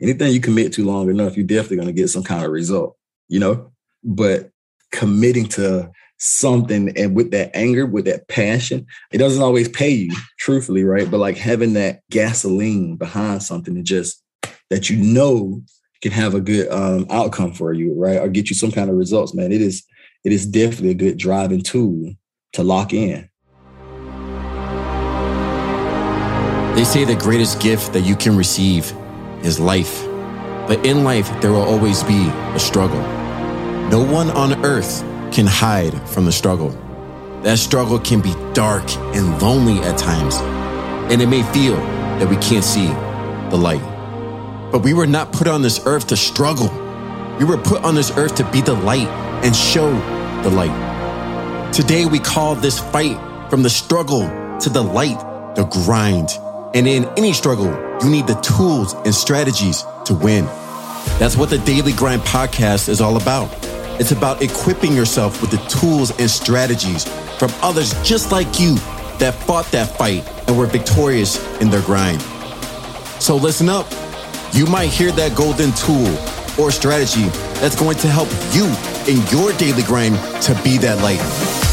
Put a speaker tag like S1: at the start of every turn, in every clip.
S1: anything you commit to long enough, you're definitely going to get some kind of result, you know? But committing to something and with that anger, with that passion, it doesn't always pay you, truthfully, right? But like having that gasoline behind something that just that you know can have a good um, outcome for you, right? Or get you some kind of results, man. It is it is definitely a good driving tool to lock in.
S2: They say the greatest gift that you can receive is life. But in life, there will always be a struggle. No one on earth can hide from the struggle. That struggle can be dark and lonely at times, and it may feel that we can't see the light. But we were not put on this earth to struggle. We were put on this earth to be the light and show the light. Today, we call this fight from the struggle to the light, the grind. And in any struggle, you need the tools and strategies to win. That's what the Daily Grind podcast is all about. It's about equipping yourself with the tools and strategies from others just like you that fought that fight and were victorious in their grind. So listen up. You might hear that golden tool or strategy that's going to help you in your daily grind to be that light.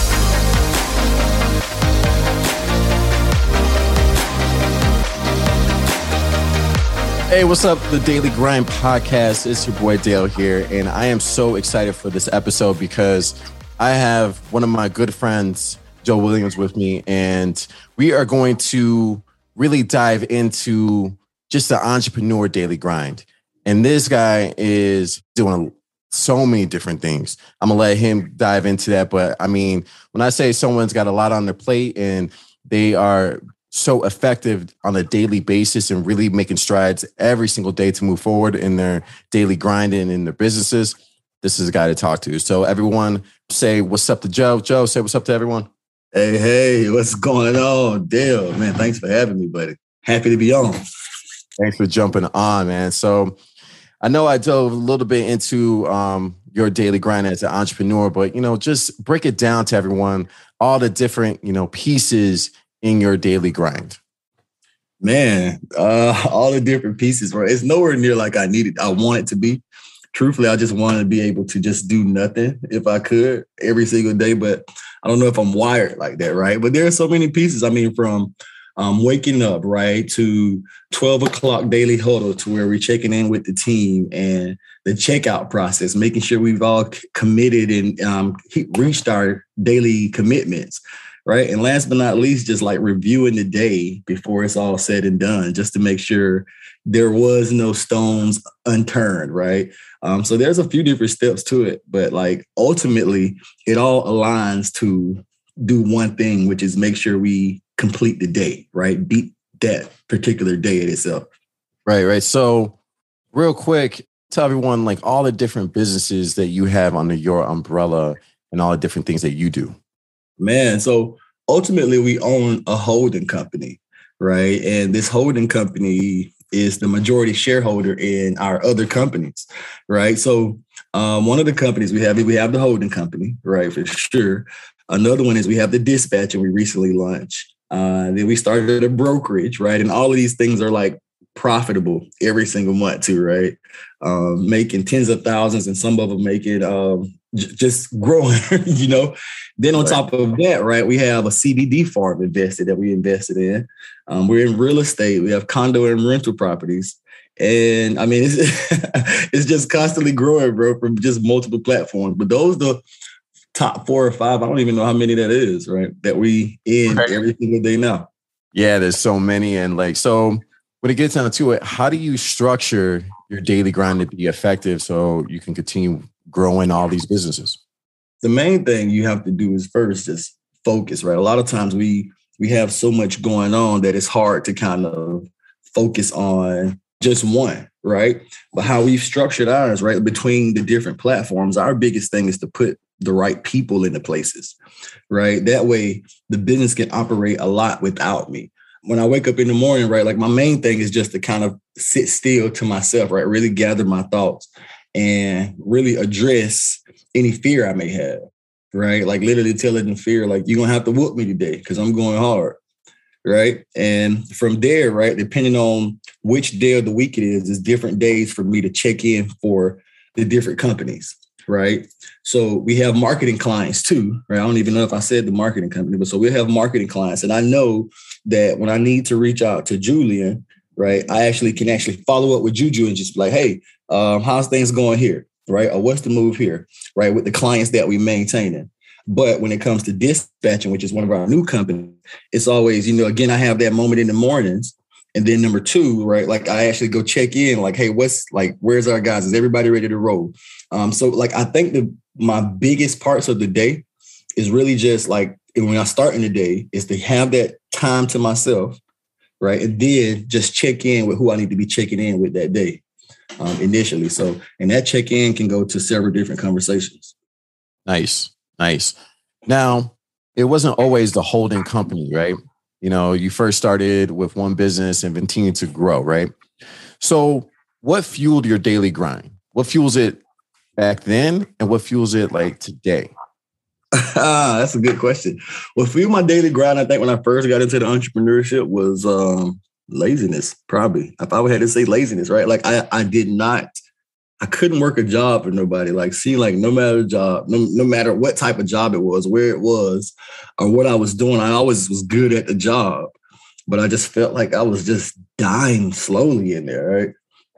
S2: Hey, what's up? The Daily Grind Podcast. It's your boy Dale here, and I am so excited for this episode because I have one of my good friends, Joe Williams, with me, and we are going to really dive into just the entrepreneur daily grind. And this guy is doing so many different things. I'm gonna let him dive into that. But I mean, when I say someone's got a lot on their plate and they are so effective on a daily basis and really making strides every single day to move forward in their daily grinding in their businesses, this is a guy to talk to. So everyone say what's up to Joe. Joe, say what's up to everyone.
S1: Hey, hey, what's going on? Dale, man, thanks for having me, buddy. Happy to be on.
S2: Thanks for jumping on, man. So I know I dove a little bit into um, your daily grind as an entrepreneur, but you know, just break it down to everyone, all the different, you know, pieces in your daily grind?
S1: Man, uh, all the different pieces, right? It's nowhere near like I needed. I want it to be. Truthfully, I just wanted to be able to just do nothing if I could every single day. But I don't know if I'm wired like that, right? But there are so many pieces. I mean, from um, waking up, right, to 12 o'clock daily huddle to where we're checking in with the team and the checkout process, making sure we've all committed and um, reached our daily commitments right? And last but not least, just like reviewing the day before it's all said and done, just to make sure there was no stones unturned, right? Um, so there's a few different steps to it, but like ultimately, it all aligns to do one thing, which is make sure we complete the day, right? Beat that particular day in itself.
S2: Right, right. So, real quick, tell everyone like all the different businesses that you have under your umbrella and all the different things that you do.
S1: Man, so ultimately we own a holding company, right? And this holding company is the majority shareholder in our other companies, right? So um, one of the companies we have, we have the holding company, right, for sure. Another one is we have the dispatch, and we recently launched. Uh, then we started a brokerage, right? And all of these things are like profitable every single month too, right? Um, making tens of thousands, and some of them making um, j- just growing, you know. Then on right. top of that, right, we have a CBD farm invested that we invested in. Um, we're in real estate. We have condo and rental properties. And I mean, it's, it's just constantly growing, bro, from just multiple platforms. But those the top four or five. I don't even know how many that is, right? That we in right. every single day now.
S2: Yeah, there's so many. And like, so when it gets down to it, how do you structure your daily grind to be effective so you can continue growing all these businesses?
S1: The main thing you have to do is first just focus, right? A lot of times we we have so much going on that it's hard to kind of focus on just one, right? But how we've structured ours, right, between the different platforms, our biggest thing is to put the right people into places, right? That way the business can operate a lot without me. When I wake up in the morning, right, like my main thing is just to kind of sit still to myself, right? Really gather my thoughts and really address any fear I may have, right? Like literally telling the fear, like, you're gonna have to whoop me today because I'm going hard. right? And from there, right, depending on which day of the week it is, is different days for me to check in for the different companies, right? So we have marketing clients too, right? I don't even know if I said the marketing company, but so we have marketing clients, and I know that when I need to reach out to Julian, right, I actually can actually follow up with Juju and just be like, hey, um, how's things going here, right? Or what's the move here, right? With the clients that we maintaining. But when it comes to dispatching, which is one of our new companies, it's always, you know, again, I have that moment in the mornings. And then number two, right? Like I actually go check in, like, hey, what's like, where's our guys? Is everybody ready to roll? Um, so like I think the my biggest parts of the day is really just like when I start in the day is to have that time to myself, right? And then just check in with who I need to be checking in with that day um, initially. So, and that check in can go to several different conversations.
S2: Nice. Nice. Now, it wasn't always the holding company, right? You know, you first started with one business and continued to grow, right? So, what fueled your daily grind? What fuels it back then, and what fuels it like today?
S1: ah, that's a good question. What fueled my daily grind, I think, when I first got into the entrepreneurship was um, laziness. Probably, if I had to say laziness, right? Like I, I did not I couldn't work a job for nobody. Like, see, like no matter the job, no, no matter what type of job it was, where it was, or what I was doing, I always was good at the job. But I just felt like I was just dying slowly in there, right?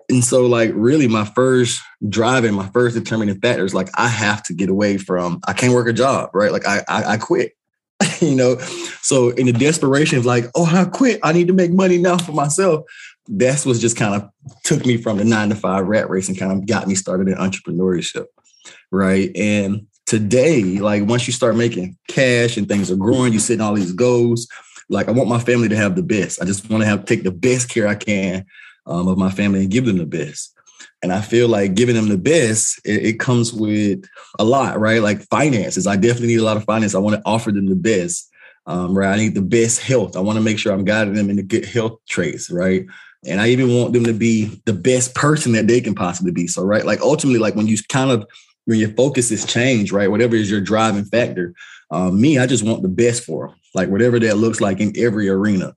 S1: And so, like, really, my first driving, my first determining factor is like, I have to get away from, I can't work a job, right? Like, I, I, I quit, you know? So, in the desperation of like, oh, I quit, I need to make money now for myself that's what just kind of took me from the nine to five rat race and kind of got me started in entrepreneurship. Right. And today, like once you start making cash and things are growing, you set all these goals. Like I want my family to have the best. I just want to have take the best care I can um, of my family and give them the best. And I feel like giving them the best, it, it comes with a lot, right? Like finances. I definitely need a lot of finance. I want to offer them the best. Um, right. I need the best health. I want to make sure I'm guiding them in the good health traits, right? And I even want them to be the best person that they can possibly be. So, right, like ultimately, like when you kind of when your focus is changed, right, whatever is your driving factor. Um, me, I just want the best for them, like whatever that looks like in every arena.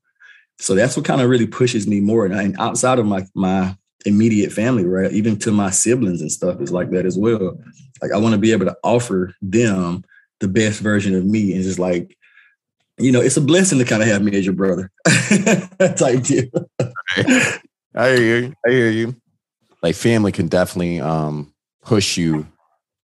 S1: So that's what kind of really pushes me more. And, I, and outside of my my immediate family, right, even to my siblings and stuff is like that as well. Like I want to be able to offer them the best version of me and just like you know, it's a blessing to kind of have me as your brother type deal.
S2: I hear you. I hear you. Like family can definitely um push you.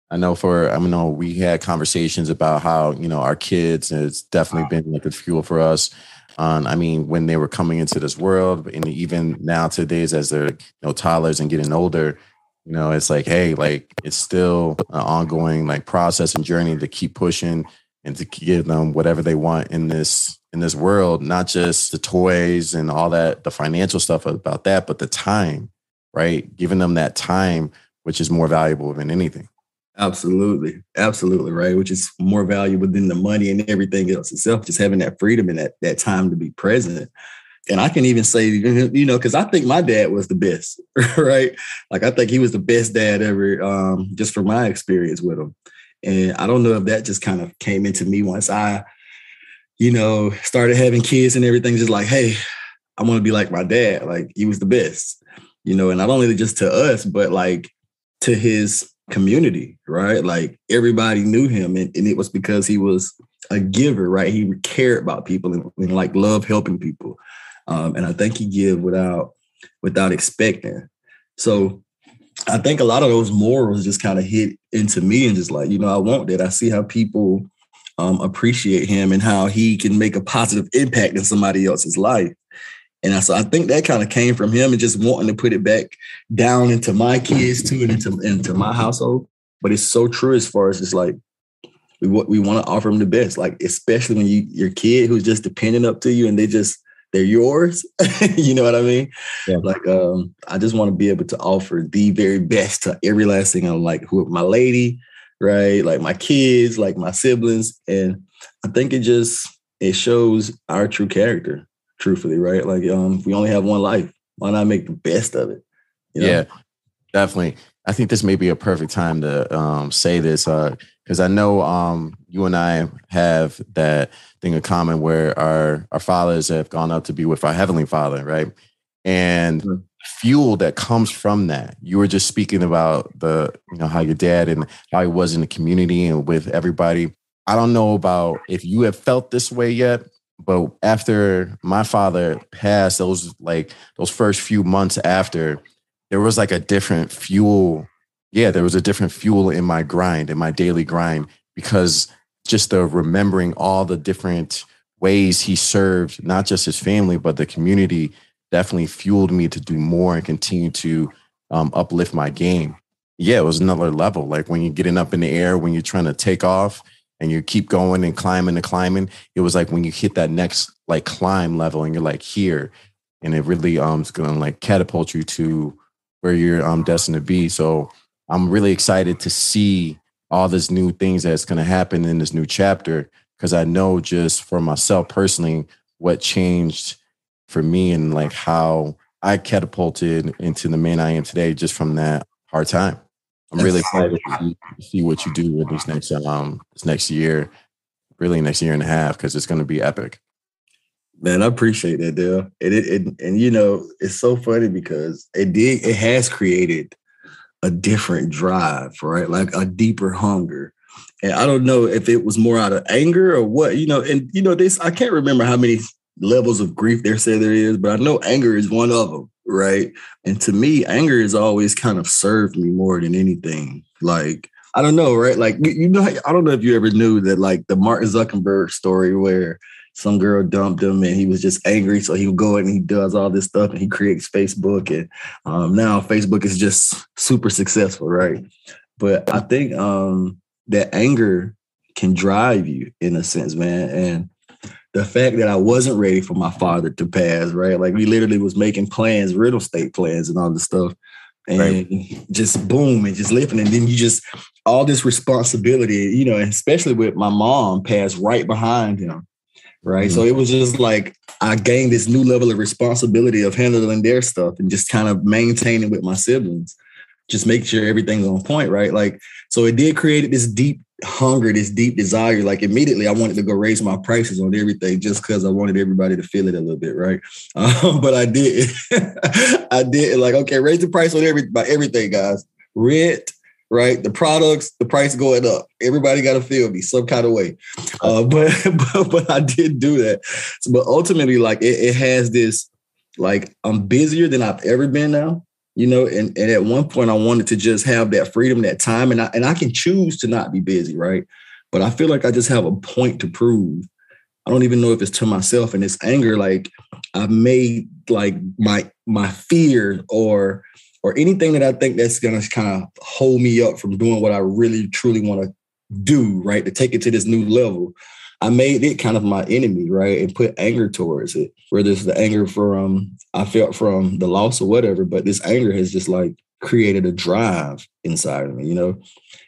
S2: I know for I know we had conversations about how, you know, our kids and it's definitely been like a fuel for us. On I mean, when they were coming into this world, and even now today's as they're you know toddlers and getting older, you know, it's like, hey, like it's still an ongoing like process and journey to keep pushing and to give them whatever they want in this in this world, not just the toys and all that, the financial stuff about that, but the time, right? Giving them that time, which is more valuable than anything.
S1: Absolutely. Absolutely. Right. Which is more valuable than the money and everything else itself. Just having that freedom and that, that time to be present. And I can even say, you know, because I think my dad was the best, right? Like I think he was the best dad ever, um, just from my experience with him. And I don't know if that just kind of came into me once I, you know, started having kids and everything, just like, hey, I want to be like my dad. Like he was the best, you know, and not only just to us, but like to his community, right? Like everybody knew him. And, and it was because he was a giver, right? He cared about people and, and like love helping people. Um, and I think he give without without expecting. So I think a lot of those morals just kind of hit into me and just like, you know, I want that. I see how people um, appreciate him and how he can make a positive impact in somebody else's life. And I, so I think that kind of came from him and just wanting to put it back down into my kids too and into, into my household. But it's so true as far as just like we we want to offer them the best, like especially when you your kid who's just dependent up to you and they just they're yours. you know what I mean? Yeah. Like, um, I just want to be able to offer the very best to every last thing. I'm like, who my lady, right? Like my kids, like my siblings, and I think it just it shows our true character. Truthfully, right? Like, um, we only have one life. Why not make the best of it?
S2: You know? Yeah, definitely. I think this may be a perfect time to um, say this because I know um, you and I have that thing in common where our our fathers have gone up to be with our heavenly Father, right? And mm-hmm. fuel that comes from that. You were just speaking about the you know how your dad and how he was in the community and with everybody. I don't know about if you have felt this way yet, but after my father passed, those like those first few months after there was like a different fuel. Yeah, there was a different fuel in my grind, in my daily grind, because just the remembering all the different ways he served, not just his family, but the community, definitely fueled me to do more and continue to um, uplift my game. Yeah, it was another level. Like when you're getting up in the air, when you're trying to take off and you keep going and climbing and climbing, it was like when you hit that next like climb level and you're like here, and it really um is gonna like catapult you to where you're um, destined to be. So I'm really excited to see all these new things that's going to happen in this new chapter because I know just for myself personally what changed for me and like how I catapulted into the man I am today just from that hard time. I'm really excited to see what you do with this next um this next year, really next year and a half because it's going to be epic.
S1: Man, I appreciate that, Dale. And it, it, and you know, it's so funny because it did it has created a different drive, right? Like a deeper hunger. And I don't know if it was more out of anger or what, you know, and you know, this I can't remember how many levels of grief there say there is, but I know anger is one of them, right? And to me, anger has always kind of served me more than anything. Like, I don't know, right? Like, you know, I don't know if you ever knew that, like the Martin Zuckerberg story where some girl dumped him and he was just angry. So he would go and he does all this stuff and he creates Facebook. And um, now Facebook is just super successful, right? But I think um, that anger can drive you in a sense, man. And the fact that I wasn't ready for my father to pass, right? Like we literally was making plans, real estate plans and all this stuff. And right. just boom and just living. And then you just all this responsibility, you know, especially with my mom passed right behind him right? Mm-hmm. So it was just like I gained this new level of responsibility of handling their stuff and just kind of maintaining with my siblings, just make sure everything's on point, right? Like, so it did create this deep hunger, this deep desire. Like immediately, I wanted to go raise my prices on everything just because I wanted everybody to feel it a little bit, right? Um, but I did, I did like okay, raise the price on every by everything, guys. Rent, right? The products, the price going up. Everybody got to feel me some kind of way. Uh, but, but but I did do that. So, but ultimately, like it, it, has this, like I'm busier than I've ever been now. You know, and, and at one point I wanted to just have that freedom, that time, and I and I can choose to not be busy, right? But I feel like I just have a point to prove. I don't even know if it's to myself and it's anger, like I've made like my my fear or or anything that I think that's gonna kind of hold me up from doing what I really truly want to do, right? To take it to this new level. I made it kind of my enemy, right? And put anger towards it. Whether it's the anger from I felt from the loss or whatever, but this anger has just like created a drive inside of me, you know.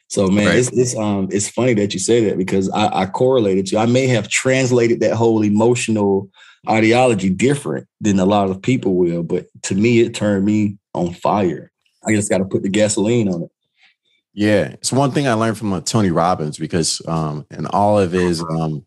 S1: So man, right. it's, it's um it's funny that you say that because I, I correlated to I may have translated that whole emotional ideology different than a lot of people will, but to me it turned me on fire. I just got to put the gasoline on it.
S2: Yeah, it's one thing I learned from uh, Tony Robbins because um, in all of his um,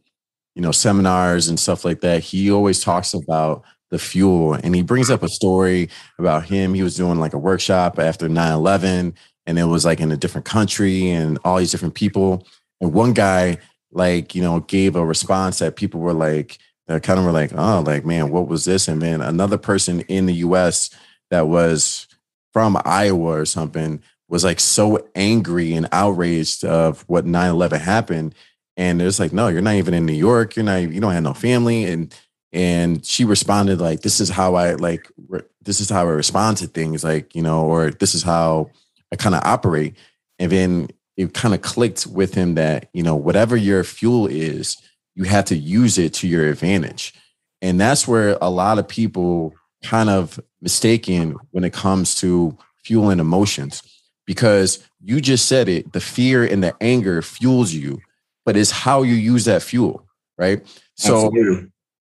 S2: you know seminars and stuff like that, he always talks about the fuel and he brings up a story about him. He was doing like a workshop after 9-11 and it was like in a different country and all these different people. And one guy like, you know, gave a response that people were like, they kind of were like, oh, like, man, what was this? And then another person in the US that was from Iowa or something was like so angry and outraged of what 9-11 happened. And it's like, no, you're not even in New York. You're not, you don't have no family. And and she responded like, this is how I like re- this is how I respond to things, like, you know, or this is how I kind of operate. And then it kind of clicked with him that, you know, whatever your fuel is, you have to use it to your advantage. And that's where a lot of people kind of mistaken when it comes to fueling emotions because you just said it the fear and the anger fuels you but it's how you use that fuel right so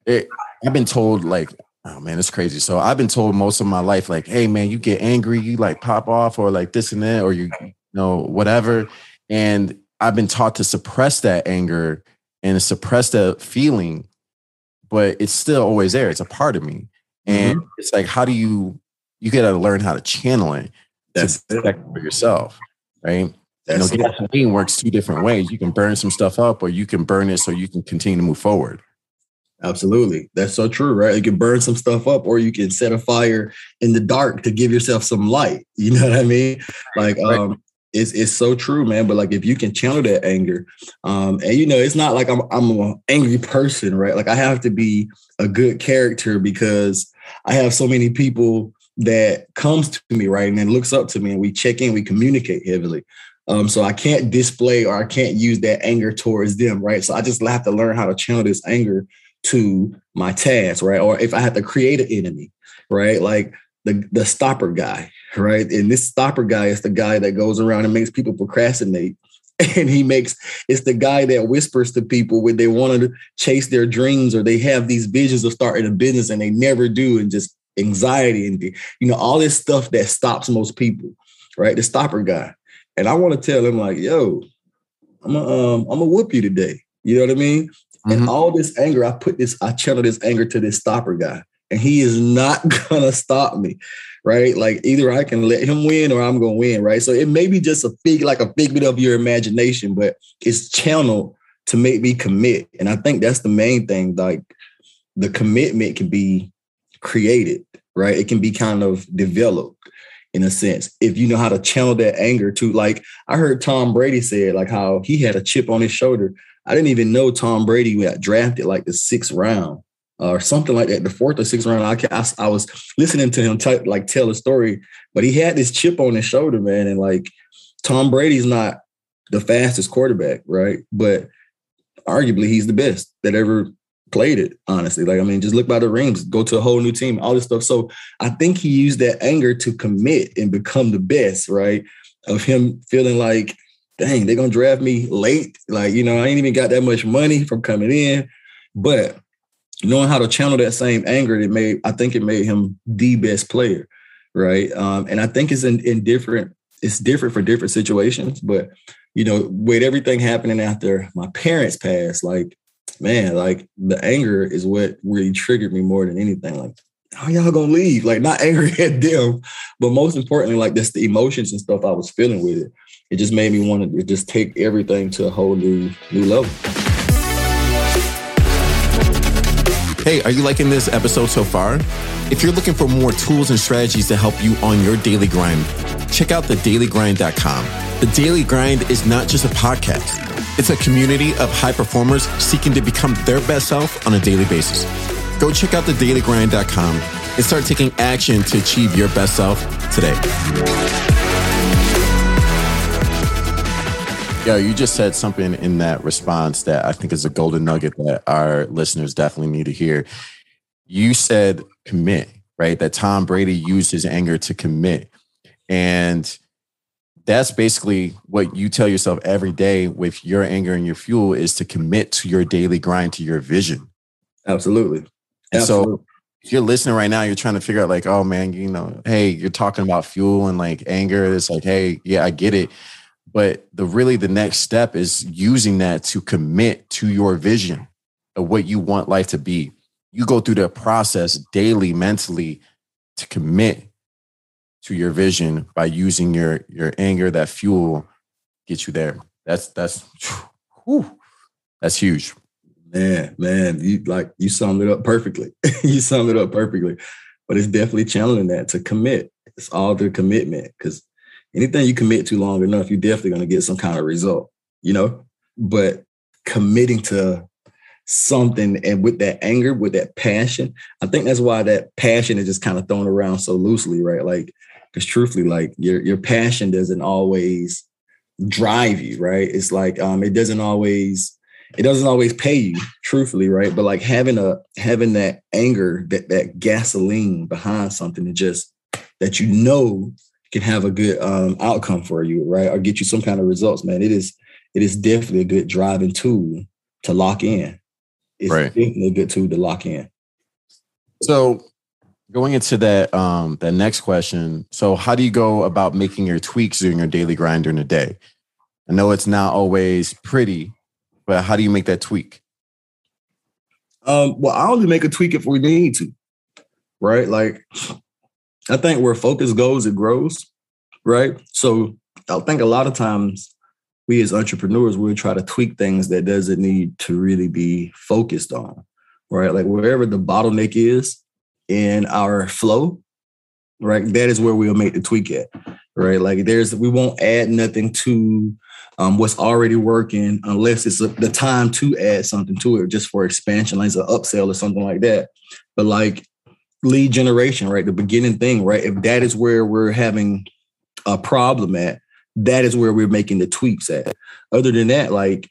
S2: it, i've been told like Oh man, it's crazy. So I've been told most of my life, like, hey man, you get angry, you like pop off, or like this and that, or you, you know, whatever. And I've been taught to suppress that anger and suppress that feeling, but it's still always there. It's a part of me. And mm-hmm. it's like, how do you you gotta learn how to channel it That's to it. for yourself, right? That's you know, gasoline works two different ways. You can burn some stuff up, or you can burn it so you can continue to move forward.
S1: Absolutely. That's so true, right? You can burn some stuff up or you can set a fire in the dark to give yourself some light. You know what I mean? Like um it's it's so true, man. But like if you can channel that anger, um, and you know, it's not like I'm I'm an angry person, right? Like I have to be a good character because I have so many people that comes to me, right, and then looks up to me, and we check in, we communicate heavily. Um, so I can't display or I can't use that anger towards them, right? So I just have to learn how to channel this anger to my task, right? Or if I have to create an enemy, right? Like the the stopper guy, right? And this stopper guy is the guy that goes around and makes people procrastinate. And he makes it's the guy that whispers to people when they want to chase their dreams or they have these visions of starting a business and they never do, and just anxiety and you know all this stuff that stops most people, right? The stopper guy. And I want to tell him like, yo, I'm gonna um, I'm gonna whoop you today. You know what I mean? Mm-hmm. And all this anger, I put this, I channel this anger to this stopper guy, and he is not gonna stop me, right? Like either I can let him win or I'm gonna win, right? So it may be just a big, like a figment of your imagination, but it's channeled to make me commit. And I think that's the main thing. Like the commitment can be created, right? It can be kind of developed in a sense if you know how to channel that anger to like i heard tom brady said like how he had a chip on his shoulder I didn't even know Tom Brady got drafted like the sixth round or something like that, the fourth or sixth round. I, I, I was listening to him t- like tell a story, but he had this chip on his shoulder, man. And like Tom Brady's not the fastest quarterback, right? But arguably he's the best that ever played it, honestly. Like, I mean, just look by the rings, go to a whole new team, all this stuff. So I think he used that anger to commit and become the best, right? Of him feeling like dang, they're gonna draft me late. Like, you know, I ain't even got that much money from coming in. But knowing how to channel that same anger, it made I think it made him the best player. Right. Um, and I think it's in, in different, it's different for different situations. But you know, with everything happening after my parents passed, like, man, like the anger is what really triggered me more than anything. Like, how y'all gonna leave? Like, not angry at them, but most importantly, like that's the emotions and stuff I was feeling with it it just made me want to just take everything to a whole new new level.
S2: Hey, are you liking this episode so far? If you're looking for more tools and strategies to help you on your daily grind, check out thedailygrind.com. The Daily Grind is not just a podcast. It's a community of high performers seeking to become their best self on a daily basis. Go check out thedailygrind.com and start taking action to achieve your best self today. Yeah, you just said something in that response that I think is a golden nugget that our listeners definitely need to hear. You said commit, right? That Tom Brady used his anger to commit. And that's basically what you tell yourself every day with your anger and your fuel is to commit to your daily grind, to your vision.
S1: Absolutely.
S2: And Absolutely. so if you're listening right now, you're trying to figure out like, oh man, you know, hey, you're talking about fuel and like anger. It's like, hey, yeah, I get it. But the really the next step is using that to commit to your vision of what you want life to be. You go through the process daily, mentally to commit to your vision by using your your anger, that fuel, get you there. That's that's whew, that's huge.
S1: Man, man, you like you summed it up perfectly. you summed it up perfectly. But it's definitely challenging that to commit. It's all the commitment because anything you commit to long enough, you're definitely going to get some kind of result, you know? But committing to something and with that anger, with that passion, I think that's why that passion is just kind of thrown around so loosely, right? Like, because truthfully, like your your passion doesn't always drive you, right? It's like um, it doesn't always it doesn't always pay you, truthfully, right? But like having a having that anger, that that gasoline behind something that just that you know can have a good um, outcome for you, right? Or get you some kind of results, man. It is it is definitely a good driving tool to lock in. It's right. definitely a good tool to lock in.
S2: So going into that um that next question so how do you go about making your tweaks during your daily grind during the day i know it's not always pretty but how do you make that tweak
S1: um well i only make a tweak if we need to right like i think where focus goes it grows right so i think a lot of times we as entrepreneurs will try to tweak things that doesn't need to really be focused on right like wherever the bottleneck is in our flow, right? That is where we'll make the tweak at, right? Like there's, we won't add nothing to um, what's already working unless it's a, the time to add something to it just for expansion, like an upsell or something like that. But like lead generation, right? The beginning thing, right? If that is where we're having a problem at, that is where we're making the tweaks at. Other than that, like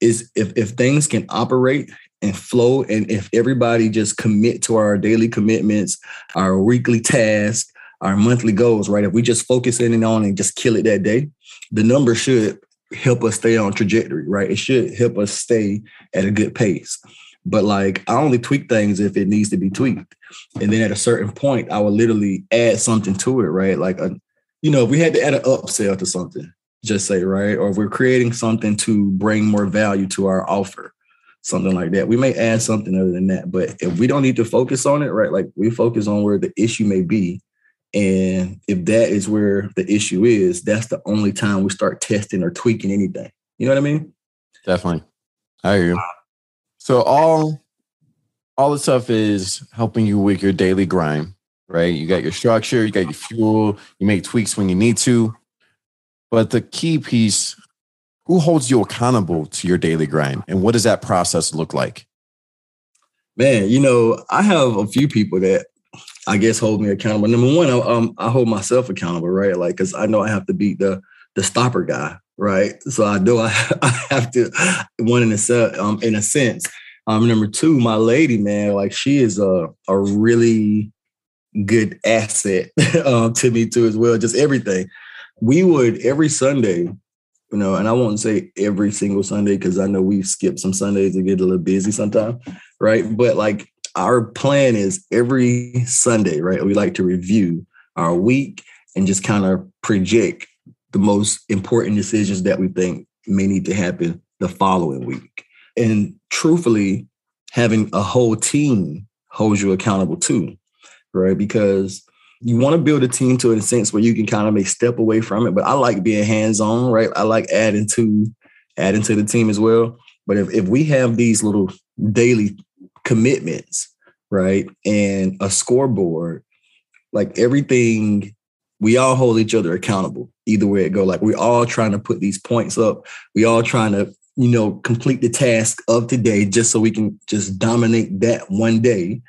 S1: is if if things can operate and flow. And if everybody just commit to our daily commitments, our weekly tasks, our monthly goals, right? If we just focus in and on and just kill it that day, the number should help us stay on trajectory, right? It should help us stay at a good pace. But like I only tweak things if it needs to be tweaked. And then at a certain point, I will literally add something to it, right? Like a, you know, if we had to add an upsell to something, just say, right? Or if we're creating something to bring more value to our offer, something like that. We may add something other than that, but if we don't need to focus on it, right? Like we focus on where the issue may be. And if that is where the issue is, that's the only time we start testing or tweaking anything. You know what I mean?
S2: Definitely. I hear you. So all all the stuff is helping you with your daily grind, right? You got your structure, you got your fuel, you make tweaks when you need to. But the key piece who holds you accountable to your daily grind and what does that process look like
S1: man you know i have a few people that i guess hold me accountable number one i, um, I hold myself accountable right like because i know i have to beat the the stopper guy right so i know i, I have to one in a um in a sense um number two my lady man like she is a a really good asset um, to me too as well just everything we would every sunday you know, and I won't say every single Sunday because I know we've skipped some Sundays to get a little busy sometimes, right? But like our plan is every Sunday, right? We like to review our week and just kind of project the most important decisions that we think may need to happen the following week. And truthfully, having a whole team holds you accountable too, right? Because you want to build a team to a sense where you can kind of make step away from it. But I like being hands-on, right? I like adding to adding to the team as well. But if, if we have these little daily commitments, right, and a scoreboard, like everything, we all hold each other accountable. Either way it go, like we're all trying to put these points up. We all trying to, you know, complete the task of today just so we can just dominate that one day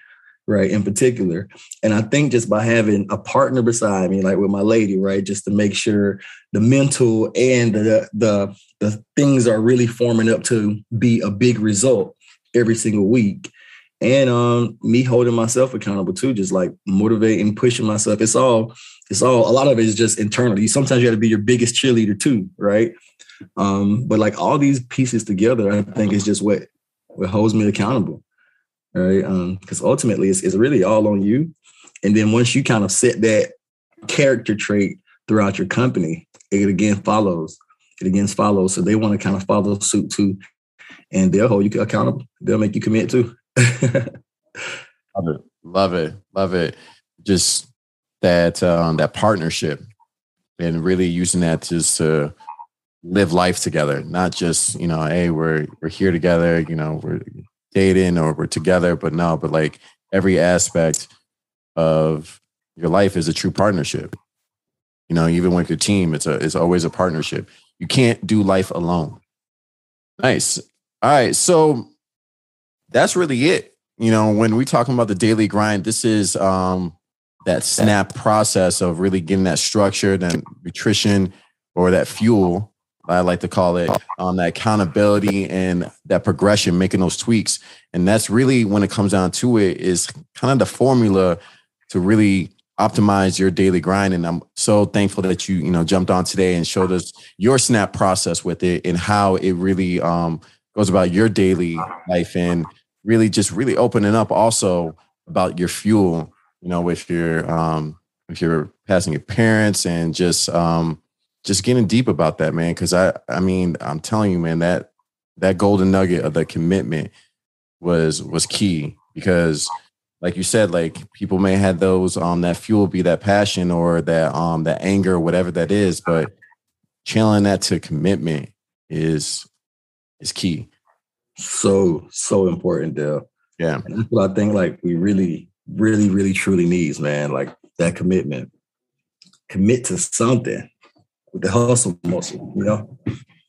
S1: right in particular. And i think just by having a partner beside me like with my lady right just to make sure the mental and the the the things are really forming up to be a big result every single week. And um me holding myself accountable too just like motivating pushing myself. It's all it's all a lot of it is just internally sometimes you got to be your biggest cheerleader too right um but like all these pieces together i think is just what what holds me accountable right? Because um, ultimately, it's, it's really all on you. And then once you kind of set that character trait throughout your company, it again follows. It again follows. So they want to kind of follow suit too, and they'll hold you accountable. They'll make you commit too.
S2: love it, love it, love it. Just that um, that partnership, and really using that just to live life together, not just you know, hey, we're we're here together. You know, we're dating or we're together, but no, but like every aspect of your life is a true partnership. You know, even with your team, it's a it's always a partnership. You can't do life alone. Nice. All right. So that's really it. You know, when we talking about the daily grind, this is um that snap process of really getting that structure, that nutrition or that fuel I like to call it, um, that accountability and that progression, making those tweaks. And that's really when it comes down to it, is kind of the formula to really optimize your daily grind. And I'm so thankful that you, you know, jumped on today and showed us your snap process with it and how it really um, goes about your daily life and really just really opening up also about your fuel you know, with your um, if you're passing your parents and just um, just getting deep about that, man. Because I, I mean, I'm telling you, man, that that golden nugget of the commitment was was key because like you said like people may have those um that fuel be that passion or that um that anger whatever that is but channeling that to commitment is is key
S1: so so important Dale.
S2: yeah
S1: and that's what i think like we really really really truly needs man like that commitment commit to something with the hustle muscle you know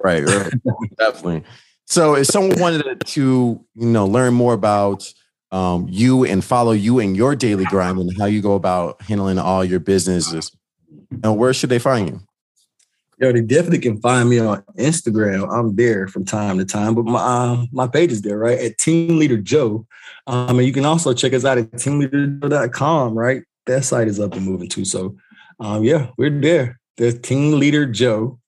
S2: right, right. definitely so if someone wanted to, you know, learn more about um, you and follow you in your daily grind and how you go about handling all your businesses, and where should they find you?
S1: Yo, they definitely can find me on Instagram. I'm there from time to time, but my um, my page is there, right? At Team Leader Joe. Um, and you can also check us out at teamleader.com, right? That site is up and moving too. So um, yeah, we're there. The Team Leader Joe.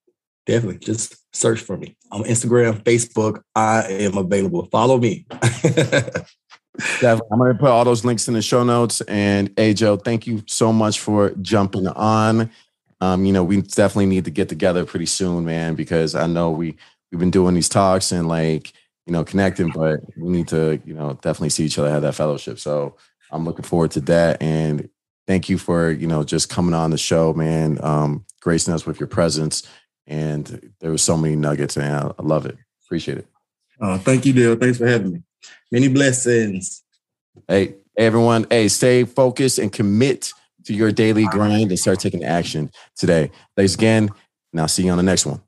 S1: Definitely just search for me on Instagram, Facebook. I am available. Follow me.
S2: Definitely. I'm going to put all those links in the show notes. And hey, Joe, thank you so much for jumping on. Um, you know, we definitely need to get together pretty soon, man, because I know we we've been doing these talks and like you know connecting, but we need to you know definitely see each other have that fellowship. So I'm looking forward to that. And thank you for you know just coming on the show, man, um, gracing us with your presence and there was so many nuggets, and I, love it. Appreciate it.
S1: Oh, thank you, Dale. Thanks for having me. Many blessings.
S2: Hey, everyone. Hey, stay focused and commit to your daily grind and start taking action today. Thanks again, and I'll see you on the next one.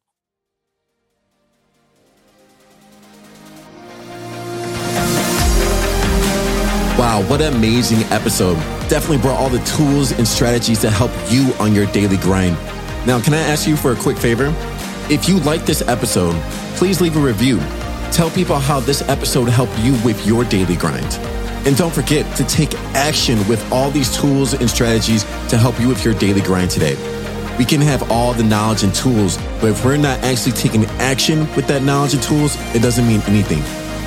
S2: Wow, what an amazing episode. Definitely brought all the tools and strategies to help you on your daily grind. Now, can I ask you for a quick favor? If you like this episode, please leave a review. Tell people how this episode helped you with your daily grind. And don't forget to take action with all these tools and strategies to help you with your daily grind today. We can have all the knowledge and tools, but if we're not actually taking action with that knowledge and tools, it doesn't mean anything.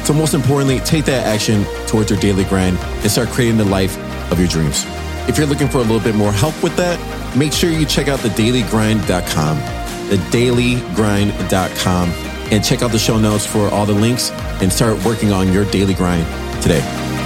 S2: So, most importantly, take that action towards your daily grind and start creating the life of your dreams. If you're looking for a little bit more help with that, make sure you check out thedailygrind.com, thedailygrind.com, and check out the show notes for all the links and start working on your daily grind today.